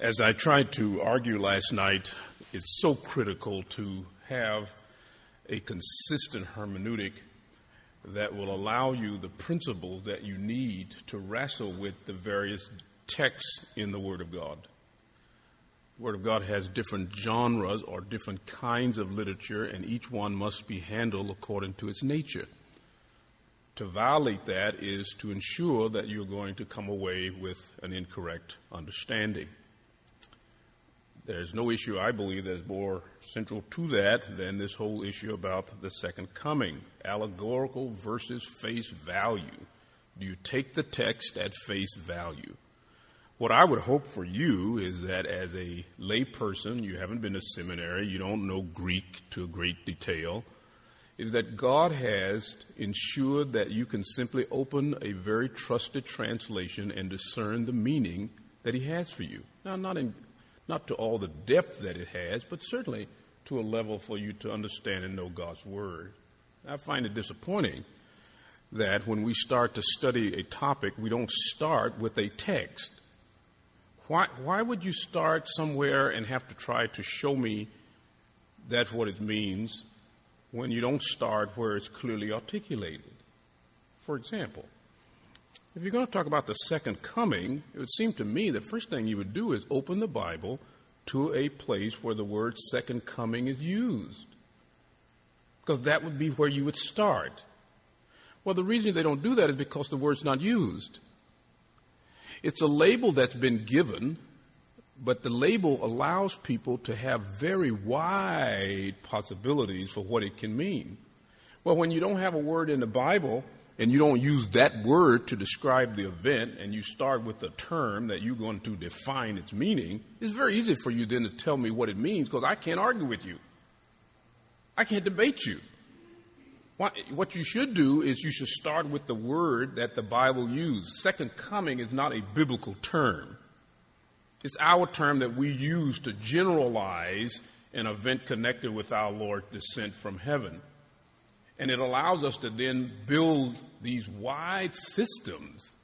As I tried to argue last night, it's so critical to have a consistent hermeneutic that will allow you the principles that you need to wrestle with the various texts in the Word of God. The Word of God has different genres or different kinds of literature, and each one must be handled according to its nature. To violate that is to ensure that you're going to come away with an incorrect understanding. There's no issue, I believe, that is more central to that than this whole issue about the second coming allegorical versus face value. Do you take the text at face value? What I would hope for you is that as a layperson, you haven't been to seminary, you don't know Greek to a great detail, is that God has ensured that you can simply open a very trusted translation and discern the meaning that He has for you. Now, not in not to all the depth that it has, but certainly to a level for you to understand and know God's Word. I find it disappointing that when we start to study a topic, we don't start with a text. Why, why would you start somewhere and have to try to show me that's what it means when you don't start where it's clearly articulated? For example, if you're going to talk about the second coming, it would seem to me the first thing you would do is open the Bible to a place where the word second coming is used. Because that would be where you would start. Well, the reason they don't do that is because the word's not used. It's a label that's been given, but the label allows people to have very wide possibilities for what it can mean. Well, when you don't have a word in the Bible, and you don't use that word to describe the event and you start with a term that you're going to define its meaning, it's very easy for you then to tell me what it means because I can't argue with you. I can't debate you. What you should do is you should start with the word that the Bible used. Second coming is not a biblical term. It's our term that we use to generalize an event connected with our Lord's descent from heaven. And it allows us to then build these wide systems,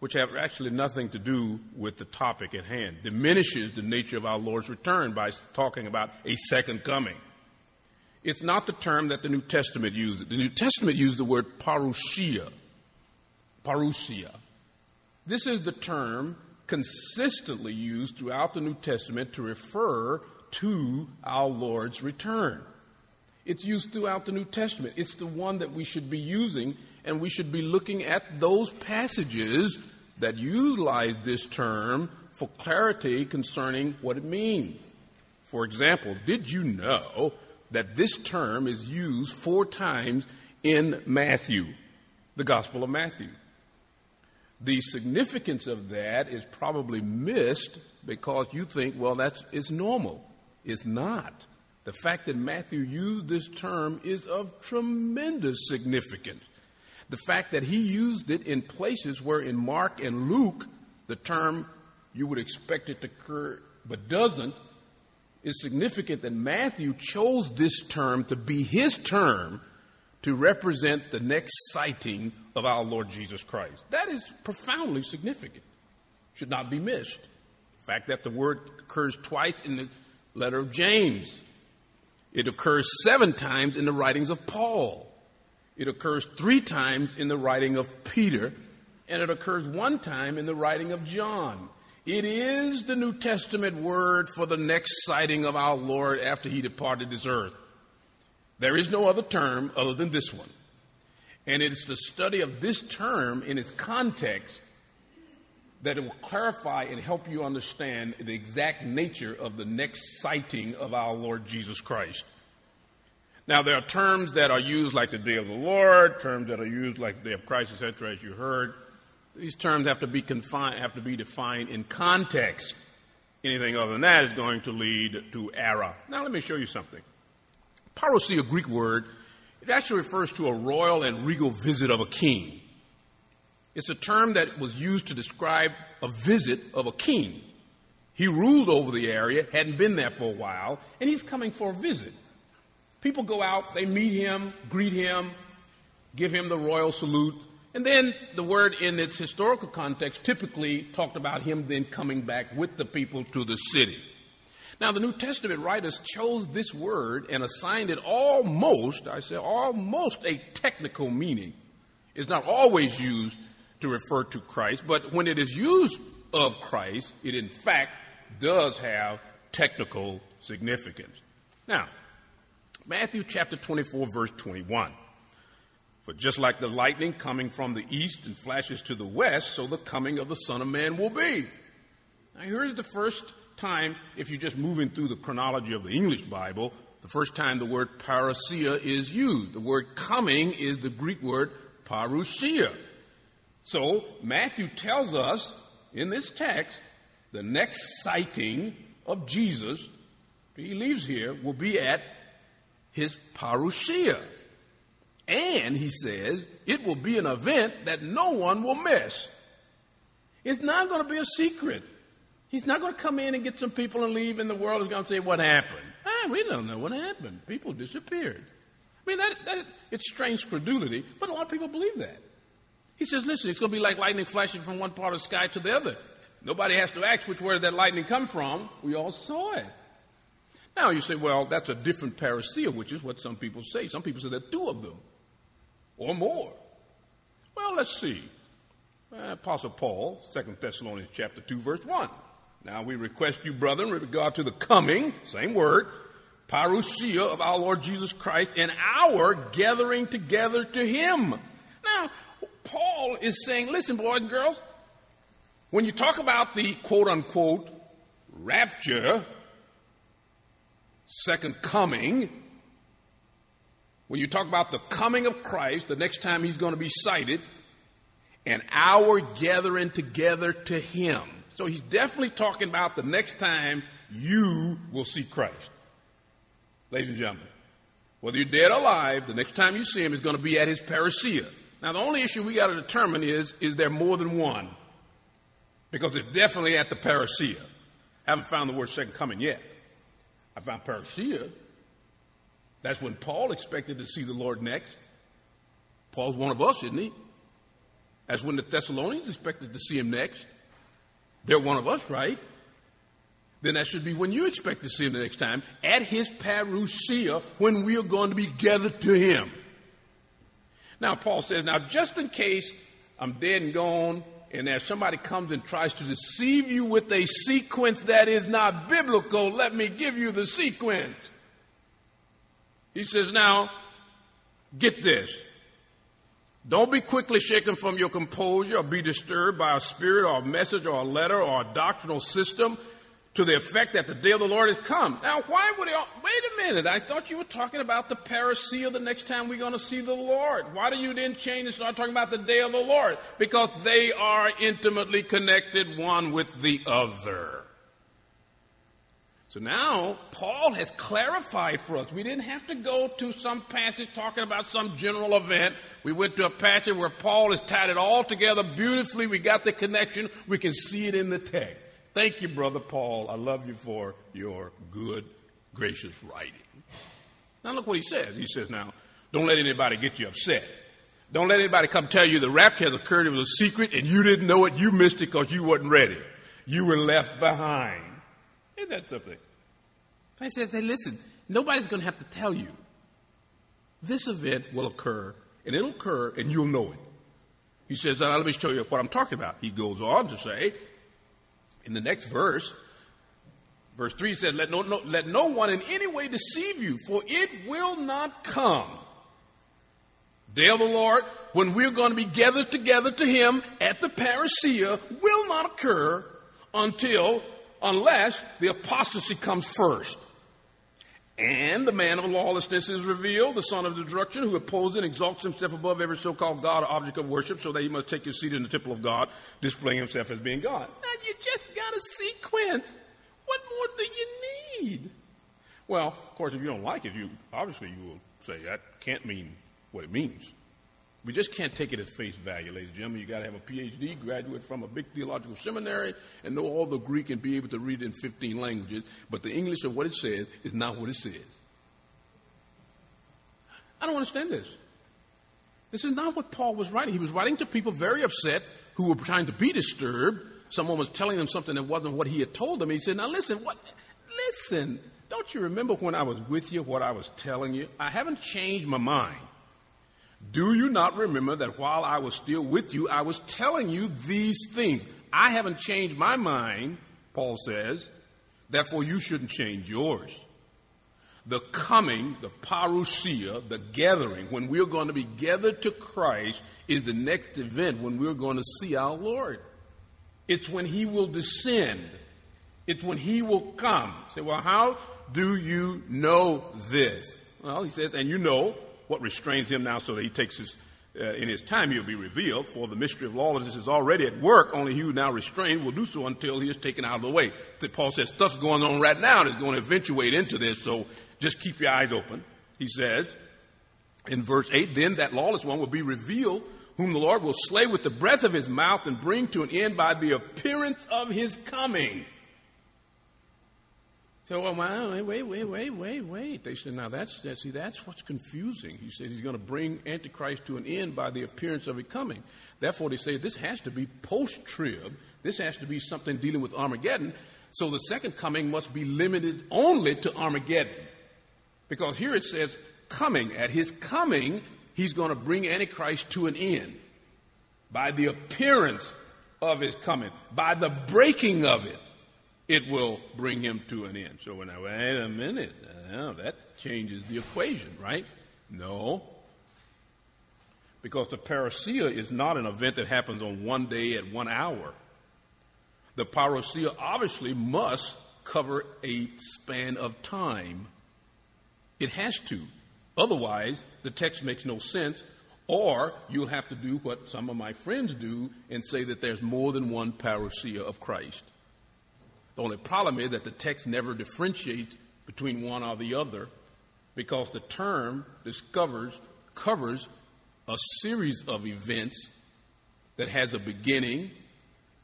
which have actually nothing to do with the topic at hand, diminishes the nature of our Lord's return by talking about a second coming. It's not the term that the New Testament uses. The New Testament used the word parousia. Parousia. This is the term consistently used throughout the New Testament to refer to our Lord's return. It's used throughout the New Testament. It's the one that we should be using, and we should be looking at those passages that utilize this term for clarity concerning what it means. For example, did you know that this term is used four times in Matthew, the Gospel of Matthew? The significance of that is probably missed because you think, well, that's it's normal. It's not. The fact that Matthew used this term is of tremendous significance. The fact that he used it in places where in Mark and Luke the term you would expect it to occur but doesn't is significant that Matthew chose this term to be his term to represent the next sighting of our Lord Jesus Christ. That is profoundly significant. Should not be missed. The fact that the word occurs twice in the letter of James it occurs seven times in the writings of Paul. It occurs three times in the writing of Peter, and it occurs one time in the writing of John. It is the New Testament word for the next sighting of our Lord after he departed this earth. There is no other term other than this one. And it is the study of this term in its context that it will clarify and help you understand the exact nature of the next sighting of our Lord Jesus Christ. Now, there are terms that are used like the day of the Lord, terms that are used like the day of Christ, etc., as you heard. These terms have to be confined, have to be defined in context. Anything other than that is going to lead to error. Now, let me show you something. Parousia, a Greek word, it actually refers to a royal and regal visit of a king. It's a term that was used to describe a visit of a king. He ruled over the area, hadn't been there for a while, and he's coming for a visit. People go out, they meet him, greet him, give him the royal salute, And then the word in its historical context typically talked about him then coming back with the people to the city. Now, the New Testament writers chose this word and assigned it almost, I say almost, a technical meaning. It's not always used to refer to Christ, but when it is used of Christ, it in fact does have technical significance. Now, Matthew chapter 24, verse 21. For just like the lightning coming from the east and flashes to the west, so the coming of the Son of Man will be. Now, here's the first time, if you're just moving through the chronology of the English Bible, the first time the word parousia is used. The word coming is the Greek word parousia. So Matthew tells us in this text the next sighting of Jesus, he leaves here, will be at his parousia. And he says it will be an event that no one will miss. It's not going to be a secret. He's not going to come in and get some people and leave, and the world is going to say, What happened? Ah, we don't know what happened. People disappeared. I mean, that, that, it's strange credulity, but a lot of people believe that. He says, Listen, it's going to be like lightning flashing from one part of the sky to the other. Nobody has to ask which way did that lightning come from. We all saw it. Now you say, Well, that's a different parousia, which is what some people say. Some people say there are two of them or more. Well, let's see. Uh, Apostle Paul, 2 Thessalonians chapter 2, verse 1. Now we request you, brethren, with regard to the coming, same word, parousia of our Lord Jesus Christ and our gathering together to him. Now, Paul is saying, listen, boys and girls, when you talk about the quote unquote rapture, second coming, when you talk about the coming of Christ, the next time he's going to be sighted, and our gathering together to him. So he's definitely talking about the next time you will see Christ. Ladies and gentlemen, whether you're dead or alive, the next time you see him is going to be at his parousia. Now, the only issue we got to determine is is there more than one? Because it's definitely at the parousia. I haven't found the word second coming yet. I found parousia. That's when Paul expected to see the Lord next. Paul's one of us, isn't he? That's when the Thessalonians expected to see him next. They're one of us, right? Then that should be when you expect to see him the next time, at his parousia, when we are going to be gathered to him. Now, Paul says, now just in case I'm dead and gone, and as somebody comes and tries to deceive you with a sequence that is not biblical, let me give you the sequence. He says, now, get this. Don't be quickly shaken from your composure or be disturbed by a spirit or a message or a letter or a doctrinal system to the effect that the day of the Lord has come. Now, why would he? Wait a minute. I thought you were talking about the parousia the next time we're going to see the Lord. Why do you then change and start talking about the day of the Lord? Because they are intimately connected one with the other. So now Paul has clarified for us. We didn't have to go to some passage talking about some general event. We went to a passage where Paul has tied it all together beautifully. We got the connection. We can see it in the text. Thank you, Brother Paul. I love you for your good, gracious writing. Now look what he says. He says, now, don't let anybody get you upset. Don't let anybody come tell you the rapture has occurred. It was a secret and you didn't know it. You missed it because you wasn't ready. You were left behind. Isn't that something? I says, hey, listen, nobody's going to have to tell you. This event will occur, and it'll occur, and you'll know it. He says, now let me show you what I'm talking about. He goes on to say, in the next verse, verse 3 says, let no, no, let no one in any way deceive you, for it will not come. Day of the Lord, when we're going to be gathered together to Him at the parousia, will not occur until, unless the apostasy comes first. And the man of lawlessness is revealed, the son of destruction, who opposes and exalts himself above every so called God or object of worship, so that he must take his seat in the temple of God, displaying himself as being God. And you just got a sequence. What more do you need? Well, of course, if you don't like it, you obviously you will say that can't mean what it means. We just can't take it at face value, ladies and gentlemen. You got to have a PhD, graduate from a big theological seminary, and know all the Greek and be able to read it in 15 languages. But the English of what it says is not what it says. I don't understand this. This is not what Paul was writing. He was writing to people very upset who were trying to be disturbed. Someone was telling them something that wasn't what he had told them. He said, Now listen, what listen, don't you remember when I was with you what I was telling you? I haven't changed my mind. Do you not remember that while I was still with you, I was telling you these things? I haven't changed my mind, Paul says. Therefore, you shouldn't change yours. The coming, the parousia, the gathering, when we're going to be gathered to Christ, is the next event when we're going to see our Lord. It's when He will descend. It's when He will come. Say, well, how do you know this? Well, he says, and you know what restrains him now so that he takes his, uh, in his time he'll be revealed, for the mystery of lawlessness is already at work, only he who now restrained will do so until he is taken out of the way. That Paul says stuff's going on right now and it's going to eventuate into this, so just keep your eyes open. He says in verse 8, then that lawless one will be revealed, whom the Lord will slay with the breath of his mouth and bring to an end by the appearance of his coming. So, oh, well, wait, wait, wait, wait, wait, wait. They said, now that's, that, see, that's what's confusing. He said he's going to bring Antichrist to an end by the appearance of it coming. Therefore, they say this has to be post trib. This has to be something dealing with Armageddon. So the second coming must be limited only to Armageddon. Because here it says, coming. At his coming, he's going to bring Antichrist to an end by the appearance of his coming, by the breaking of it it will bring him to an end. So when I wait a minute. That changes the equation, right? No. Because the parousia is not an event that happens on one day at one hour. The parousia obviously must cover a span of time. It has to. Otherwise, the text makes no sense, or you'll have to do what some of my friends do and say that there's more than one parousia of Christ. The only problem is that the text never differentiates between one or the other because the term discovers, covers a series of events that has a beginning,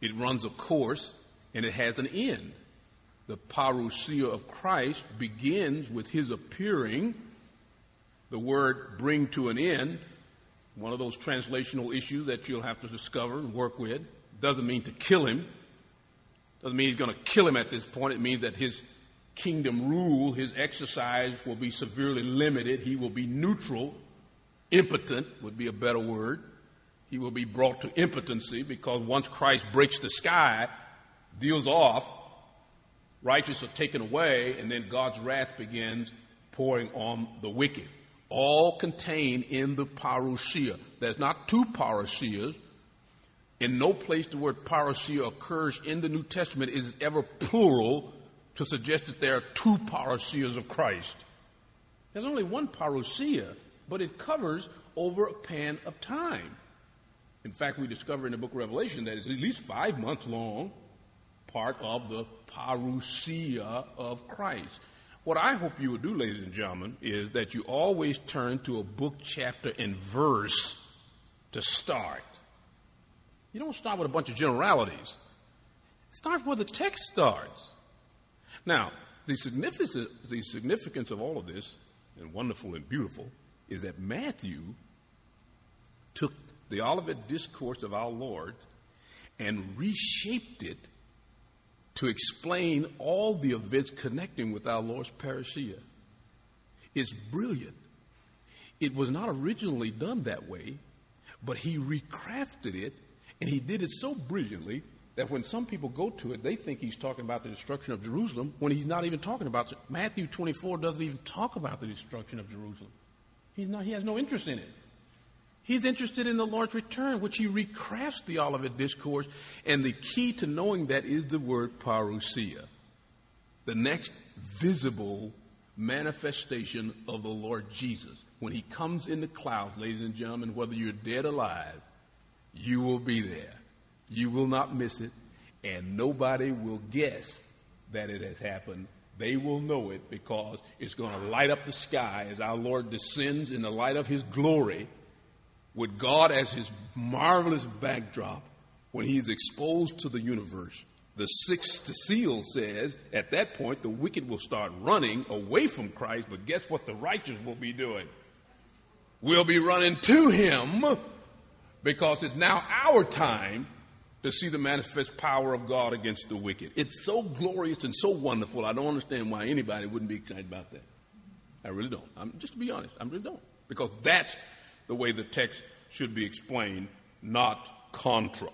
it runs a course, and it has an end. The parousia of Christ begins with his appearing. The word bring to an end, one of those translational issues that you'll have to discover and work with, doesn't mean to kill him. Doesn't mean he's going to kill him at this point. It means that his kingdom rule, his exercise will be severely limited. He will be neutral. Impotent would be a better word. He will be brought to impotency because once Christ breaks the sky, deals off, righteous are taken away, and then God's wrath begins pouring on the wicked. All contained in the parousia. There's not two parousias. In no place the word parousia occurs in the New Testament is ever plural to suggest that there are two parousias of Christ. There's only one parousia, but it covers over a pan of time. In fact, we discover in the book of Revelation that it's at least five months long, part of the parousia of Christ. What I hope you would do, ladies and gentlemen, is that you always turn to a book, chapter, and verse to start. You don't start with a bunch of generalities. Start where the text starts. Now, the significance, the significance of all of this, and wonderful and beautiful, is that Matthew took the Olivet Discourse of our Lord and reshaped it to explain all the events connecting with our Lord's parousia. It's brilliant. It was not originally done that way, but he recrafted it and he did it so brilliantly that when some people go to it, they think he's talking about the destruction of Jerusalem when he's not even talking about it. Matthew 24 doesn't even talk about the destruction of Jerusalem. He's not, he has no interest in it. He's interested in the Lord's return, which he recrafts the Olivet Discourse. And the key to knowing that is the word parousia, the next visible manifestation of the Lord Jesus. When he comes in the clouds, ladies and gentlemen, whether you're dead or alive, you will be there. You will not miss it, and nobody will guess that it has happened. They will know it because it's going to light up the sky as our Lord descends in the light of His glory with God as His marvelous backdrop when He is exposed to the universe. The sixth seal says at that point the wicked will start running away from Christ, but guess what the righteous will be doing? We'll be running to him because it's now our time to see the manifest power of God against the wicked. It's so glorious and so wonderful. I don't understand why anybody wouldn't be excited about that. I really don't. I'm, just to be honest, I really don't. Because that's the way the text should be explained, not contra.